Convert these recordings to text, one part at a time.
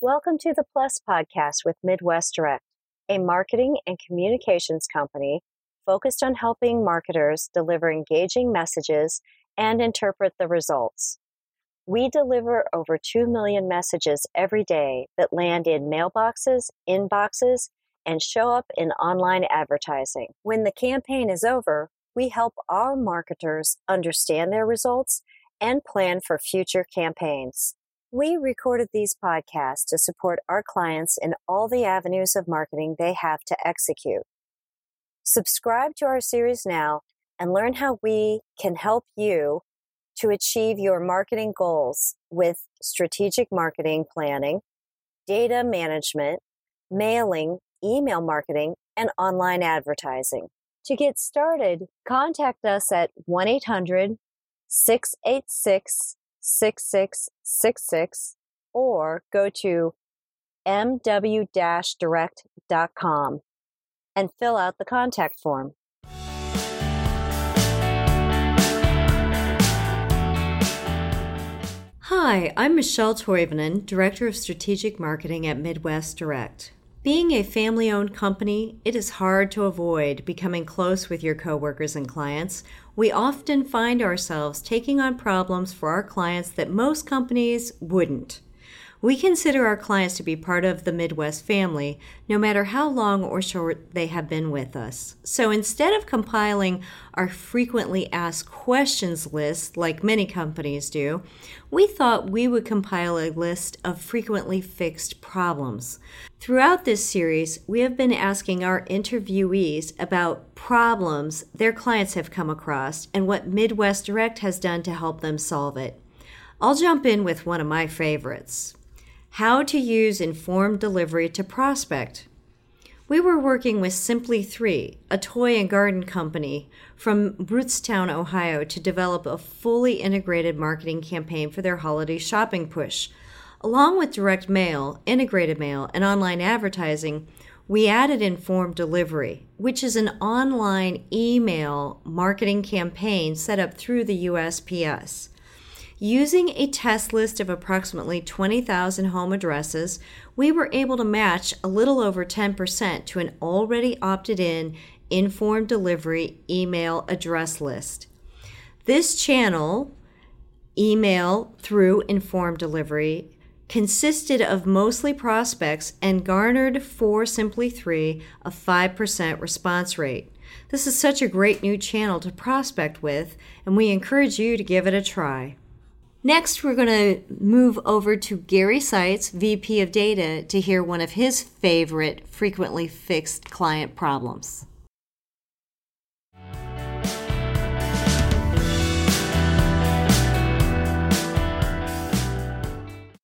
Welcome to the Plus podcast with Midwest Direct, a marketing and communications company focused on helping marketers deliver engaging messages and interpret the results. We deliver over 2 million messages every day that land in mailboxes, inboxes, and show up in online advertising. When the campaign is over, we help our marketers understand their results and plan for future campaigns. We recorded these podcasts to support our clients in all the avenues of marketing they have to execute. Subscribe to our series now and learn how we can help you to achieve your marketing goals with strategic marketing planning, data management, mailing, email marketing, and online advertising. To get started, contact us at 1 800 686 6666 or go to mw direct.com and fill out the contact form. Hi, I'm Michelle Toivonen, Director of Strategic Marketing at Midwest Direct. Being a family owned company, it is hard to avoid becoming close with your coworkers and clients. We often find ourselves taking on problems for our clients that most companies wouldn't. We consider our clients to be part of the Midwest family, no matter how long or short they have been with us. So instead of compiling our frequently asked questions list like many companies do, we thought we would compile a list of frequently fixed problems. Throughout this series, we have been asking our interviewees about problems their clients have come across and what Midwest Direct has done to help them solve it. I'll jump in with one of my favorites how to use informed delivery to prospect. We were working with Simply 3, a toy and garden company from Rootstown, Ohio, to develop a fully integrated marketing campaign for their holiday shopping push. Along with direct mail, integrated mail, and online advertising, we added informed delivery, which is an online email marketing campaign set up through the USPS. Using a test list of approximately 20,000 home addresses, we were able to match a little over 10% to an already opted in informed delivery email address list. This channel, email through informed delivery, consisted of mostly prospects and garnered for Simply 3 a 5% response rate. This is such a great new channel to prospect with, and we encourage you to give it a try. Next, we're going to move over to Gary Seitz, VP of Data, to hear one of his favorite frequently fixed client problems.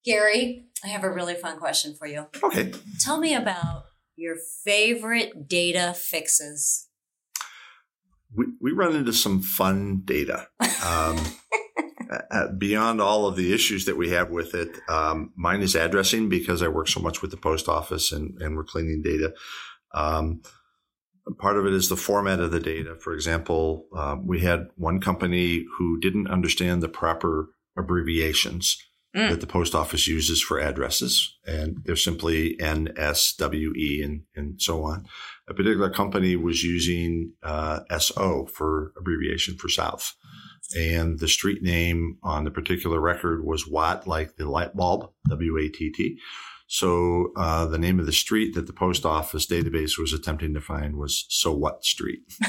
Gary, I have a really fun question for you. Okay. Tell me about your favorite data fixes. We, we run into some fun data. Um, uh, beyond all of the issues that we have with it, um, mine is addressing because I work so much with the post office and, and we're cleaning data. Um, part of it is the format of the data. For example, um, we had one company who didn't understand the proper abbreviations mm. that the post office uses for addresses, and they're simply NSWE and, and so on. A particular company was using uh, SO for abbreviation for South and the street name on the particular record was Watt, like the light bulb, W A T T. So uh, the name of the street that the post office database was attempting to find was So What Street.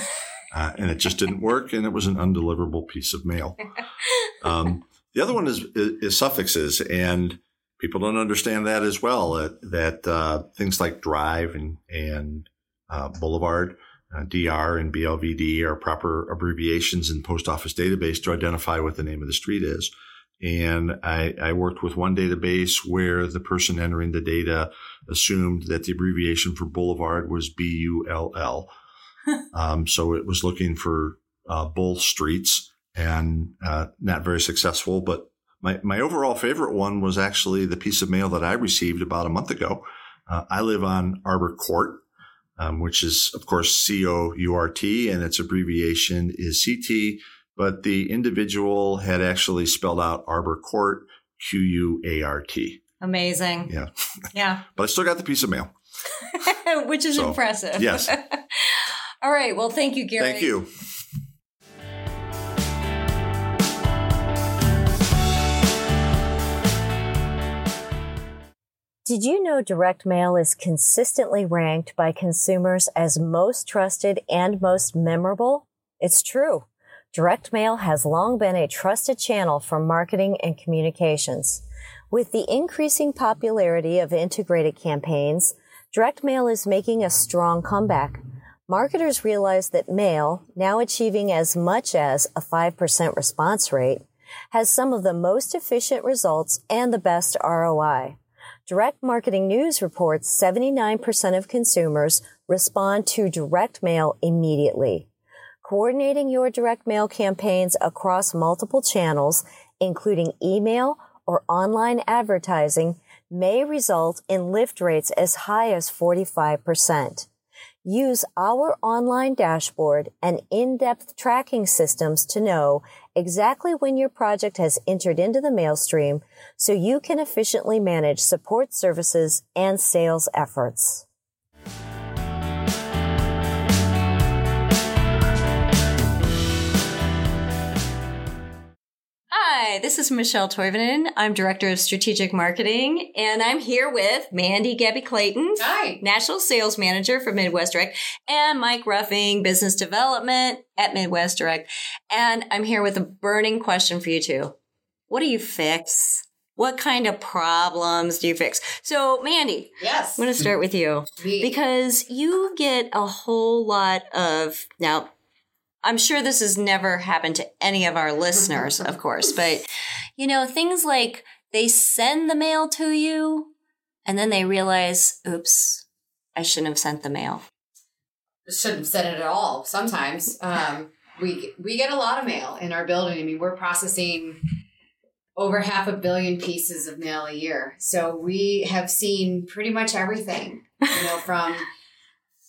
Uh, and it just didn't work, and it was an undeliverable piece of mail. Um, the other one is, is, is, suffixes, and people don't understand that as well. That, that uh, things like drive and and uh, boulevard uh, DR and BLVD are proper abbreviations in post office database to identify what the name of the street is. And I, I, worked with one database where the person entering the data assumed that the abbreviation for boulevard was B U L L. Um, so it was looking for uh, bull streets and uh, not very successful. But my, my overall favorite one was actually the piece of mail that I received about a month ago. Uh, I live on Arbor Court um, which is, of course, C O U R T, and its abbreviation is CT. But the individual had actually spelled out Arbor Court, Q U A R T. Amazing. Yeah. Yeah. but I still got the piece of mail. Which is So, impressive. yes. All right. Well, thank you, Gary. Thank you. Did you know direct mail is consistently ranked by consumers as most trusted and most memorable? It's true. Direct mail has long been a trusted channel for marketing and communications. With the increasing popularity of integrated campaigns, direct mail is making a strong comeback. Marketers realize that mail, now achieving as much as a 5% response rate, has some of the most efficient results and the best ROI. Direct Marketing News reports 79% of consumers respond to direct mail immediately. Coordinating your direct mail campaigns across multiple channels, including email or online advertising, may result in lift rates as high as 45%. Use our online dashboard and in-depth tracking systems to know exactly when your project has entered into the mail stream so you can efficiently manage support services and sales efforts. Hi, this is Michelle Toivonen. I'm Director of Strategic Marketing, and I'm here with Mandy Gebbie Clayton, Hi. National Sales Manager for Midwest Direct, and Mike Ruffing, Business Development at Midwest Direct. And I'm here with a burning question for you two. What do you fix? What kind of problems do you fix? So, Mandy, Yes. I'm going to start with you Me. because you get a whole lot of now i'm sure this has never happened to any of our listeners of course but you know things like they send the mail to you and then they realize oops i shouldn't have sent the mail shouldn't have said it at all. Sometimes um, we we get a lot of mail in our building. I mean, we're processing over half a billion pieces of mail a year, so we have seen pretty much everything. You know, from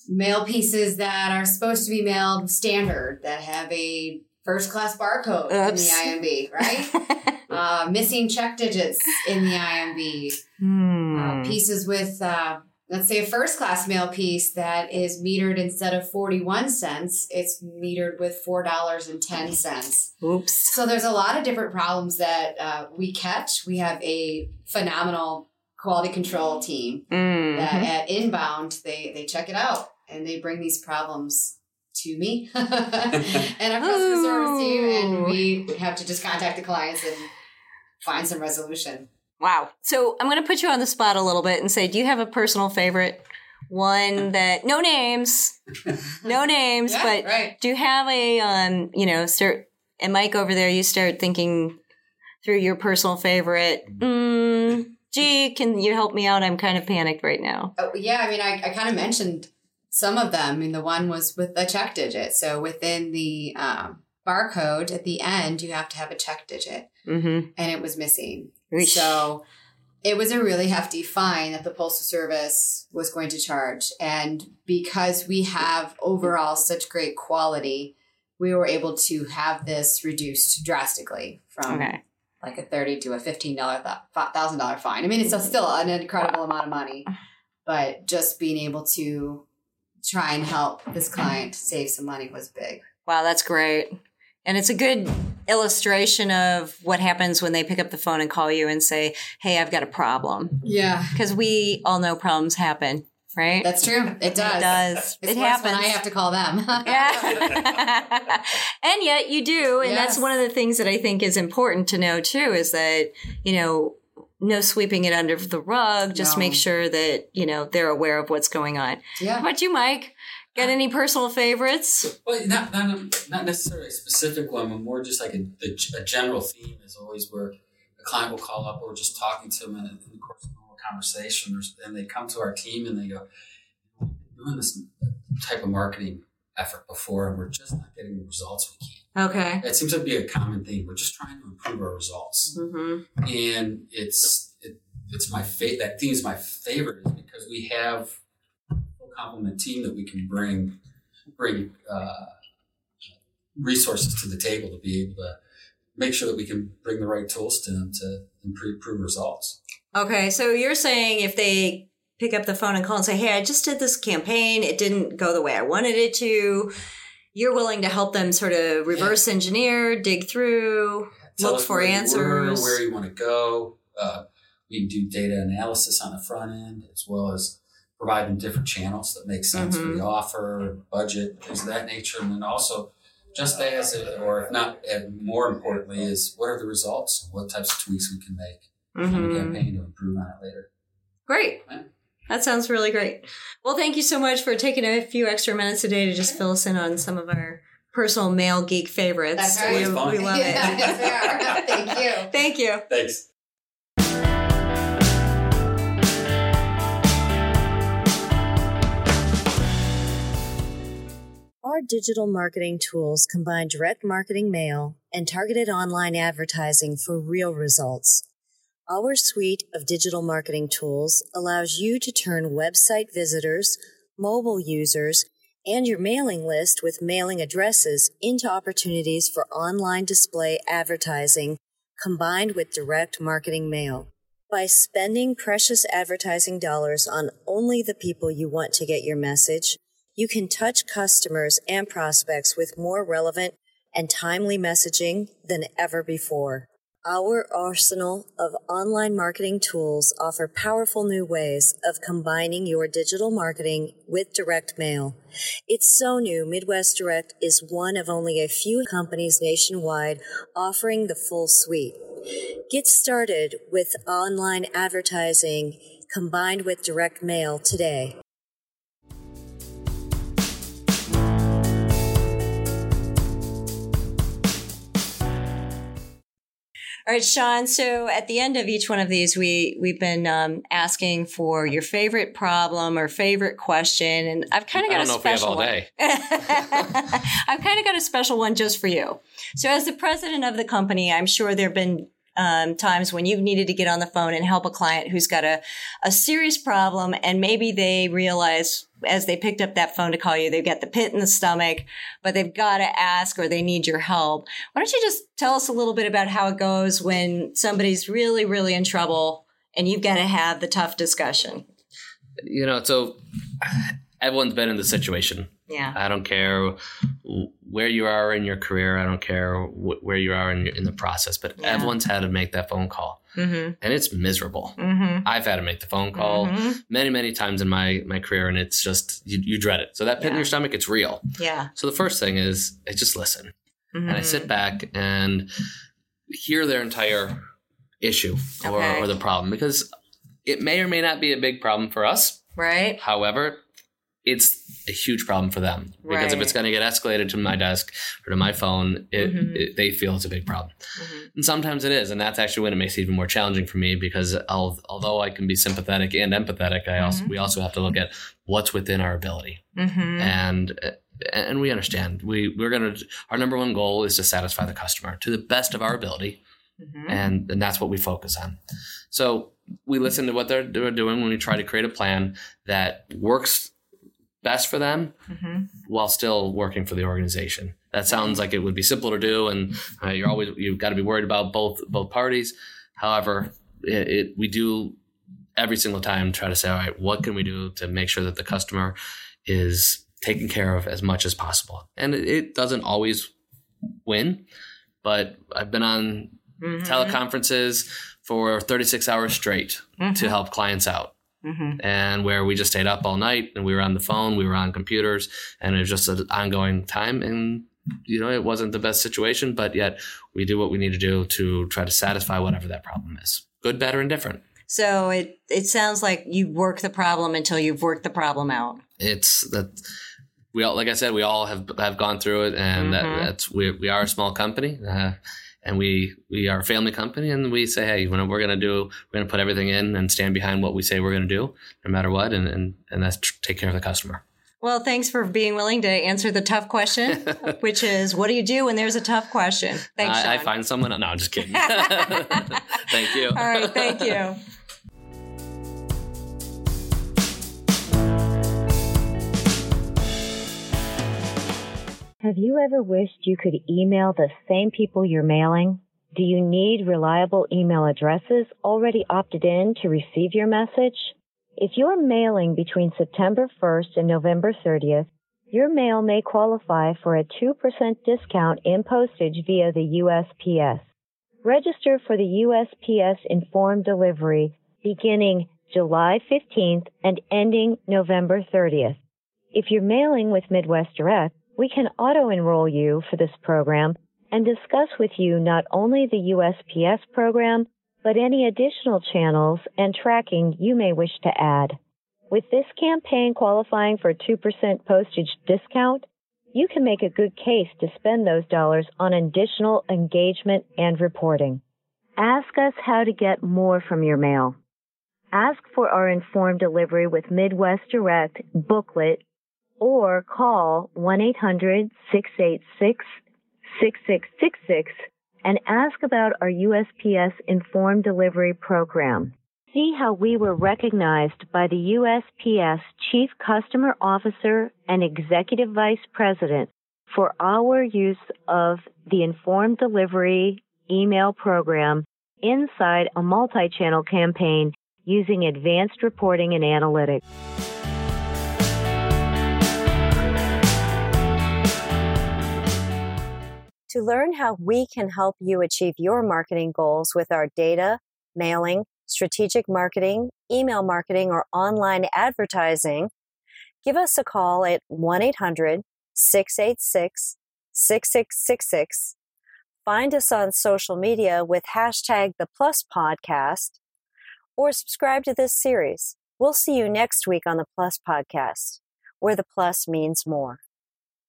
mail pieces that are supposed to be mailed standard that have a first class barcode in the IMB, right? uh, missing check digits in the IMB. hmm. uh, pieces with uh, let's say a first class mail piece that is metered instead of 41 cents it's metered with $4.10 oops so there's a lot of different problems that uh, we catch we have a phenomenal quality control team Mhm. that at inbound they they check it out and they bring these problems to me and our customer service team and we have to just contact the clients and find some resolution Wow. So I'm going to put you on the spot a little bit and say, do you have a personal favorite? One that, no names, no names, Yeah, but right. do you have a, um, you know, start, and Mike over there, you start thinking through your personal favorite. Mm, gee, can you help me out? I'm kind of panicked right now. Oh, yeah, I mean, I, I kind of mentioned some of them. I mean, the one was with a check digit. So within the um, barcode at the end, you have to have a check digit, Mm-hmm. and it was missing. Eesh. So it was a really hefty fine that the Postal Service was going to charge. And because we have overall such great quality, we were able to have this reduced drastically from Okay. like a thirty to a fifteen dollar thousand dollar fine. I mean, it's still an incredible amount of money, but just being able to try and help this client save some money was big. Wow, that's great. And it's a good illustration of what happens when they pick up the phone and call you and say, Hey, I've got a problem. Yeah, Because we all know problems happen, right? that's true. It does. It does. It's it happens. when I have to call them. yeah. and yet you do. And that's one of the things that I think is important to know too is that, you know, no sweeping it under the rug. Just No. make sure that, you know, they're aware of what's going on. How yeah. about you, Mike? Got uh, any personal favorites? Well, not not not necessarily a specific one, but more just like a, a, a general theme is always where a client will call up or just talking to them in, in the course of a normal conversation, or, and they come to our team and they go, "We've been doing this type of marketing effort before, and we're just not getting the results we can." Okay. That seems to be a common theme. We're just trying to improve our results, Mm-hmm. and it's it, it's my favorite. that theme is my favorite because we have a complement team that we can bring bring uh, resources to the table to be able to make sure that we can bring the right tools to them to improve, improve results. Okay, so you're saying if they pick up the phone and call and say, "Hey, I just did this campaign. It didn't go the way I wanted it to." You're willing to help them sort of reverse engineer, dig through, look for where you were, answers. where you want to go. Uh, we can do data analysis on the front end as well as provide them different channels that make sense for Mhm. the offer, budget, things of that nature. And then also, just as, or if not, and more importantly, is what are the results? And what types of tweaks we can make on the campaign to improve on it later. Great. Yeah. That sounds really great. Well, thank you so much for taking a few extra minutes today to just fill us in on some of our personal mail geek favorites. That's right. We, Always fun. we love yes, it. they are. Thank you. Thank you. Thanks. Our digital marketing tools combine direct marketing mail and targeted online advertising for real results. Our suite of digital marketing tools allows you to turn website visitors, mobile users, and your mailing list with mailing addresses into opportunities for online display advertising combined with direct marketing mail. By spending precious advertising dollars on only the people you want to get your message, you can touch customers and prospects with more relevant and timely messaging than ever before. Our arsenal of online marketing tools offer powerful new ways of combining your digital marketing with direct mail. It's so new, Midwest Direct is one of only a few companies nationwide offering the full suite. Get started with online advertising combined with direct mail today. All right, Sean. So at the end of each one of these, we we've been um, asking for your favorite problem or favorite question, and I've kind of got I a don't know if we have special all one. day. I've kind of got a special one just for you. So as the president of the company, I'm sure there've been um, times when you've needed to get on the phone and help a client who's got a, a serious problem and maybe they realize as they picked up that phone to call you, they've got the pit in the stomach, but they've got to ask or they need your help. Why don't you just tell us a little bit about how it goes when somebody's really, really in trouble and you've got to have the tough discussion? You know, so everyone's been in the situation. Yeah. I don't care where you are in your career. I don't care wh- where you are in, your, in the process, but Yeah. everyone's had to make that phone call, Mm-hmm. and it's miserable. Mm-hmm. I've had to make the phone call Mhm. many, many times in my my career, and it's just you, you dread it. So that pit in your stomach, it's real. Yeah. So the first thing is I just listen, and I Mm-hmm. sit back and hear their entire issue or, Okay. or the problem because it may or may not be a big problem for us. Right. However, it's a huge problem for them because if it's going to get escalated to my desk or to my phone, it, Mhm. it, they feel it's a big problem. Mhm. And sometimes it is, and that's actually when it makes it even more challenging for me because al- although I can be sympathetic and empathetic, I also Mhm. we also have to look at what's within our ability, Mm-hmm. and and we understand we we're gonna our number one goal is to satisfy the customer to the best of our ability Mm-hmm. and, and that's what we focus on. So we listen to what they're doing when we try to create a plan that works best for them Mm-hmm. while still working for the organization. That sounds like it would be simple to do, and uh, you're always you've got to be worried about both both parties. However, it, it we do every single time try to say, all right, what can we do to make sure that the customer is taken care of as much as possible? And it, it doesn't always win, but I've been on Mm-hmm. teleconferences for 36 hours straight to help clients out Mm-hmm. and where we just stayed up all night and we were on the phone, we were on computers, and it was just an ongoing time. And you know, it wasn't the best situation, but yet we do what we need to do to try to satisfy whatever that problem is, good, better, and different. So it it sounds like you work the problem until you've worked the problem out. It's that we all, like I said, we all have have gone through it, and Mhm. that, that's we we are a small company. Uh, and we we are a family company, and we say, hey, when we're gonna do, we're gonna put everything in and stand behind what we say we're gonna do, no matter what, and and and that's tr- take care of the customer. Well, thanks for being willing to answer the tough question, which is what do you do when there's a tough question? Thanks, I, I find someone. No, I'm just kidding. thank you. All right, thank you. Have you ever wished you could email the same people you're mailing? Do you need reliable email addresses already opted in to receive your message? If you're mailing between September 1st and November 30th, your mail may qualify for a 2% discount in postage via the USPS. Register for the USPS informed delivery beginning July 15th and ending November 30th. If you're mailing with Midwest Direct, we can auto enroll you for this program and discuss with you not only the USPS program, but any additional channels and tracking you may wish to add. With this campaign qualifying for a 2% postage discount, you can make a good case to spend those dollars on additional engagement and reporting. Ask us how to get more from your mail. Ask for our informed delivery with Midwest Direct booklet or call 1-800-686-6666 and ask about our USPS informed delivery program. See how we were recognized by the USPS Chief Customer Officer and Executive Vice President for our use of the informed delivery email program inside a multi-channel campaign using advanced reporting and analytics. To learn how we can help you achieve your marketing goals with our data, mailing, strategic marketing, email marketing, or online advertising, give us a call at 1 800 686 6666. Find us on social media with hashtag the Plus Podcast or subscribe to this series. We'll see you next week on the Plus Podcast, where the plus means more.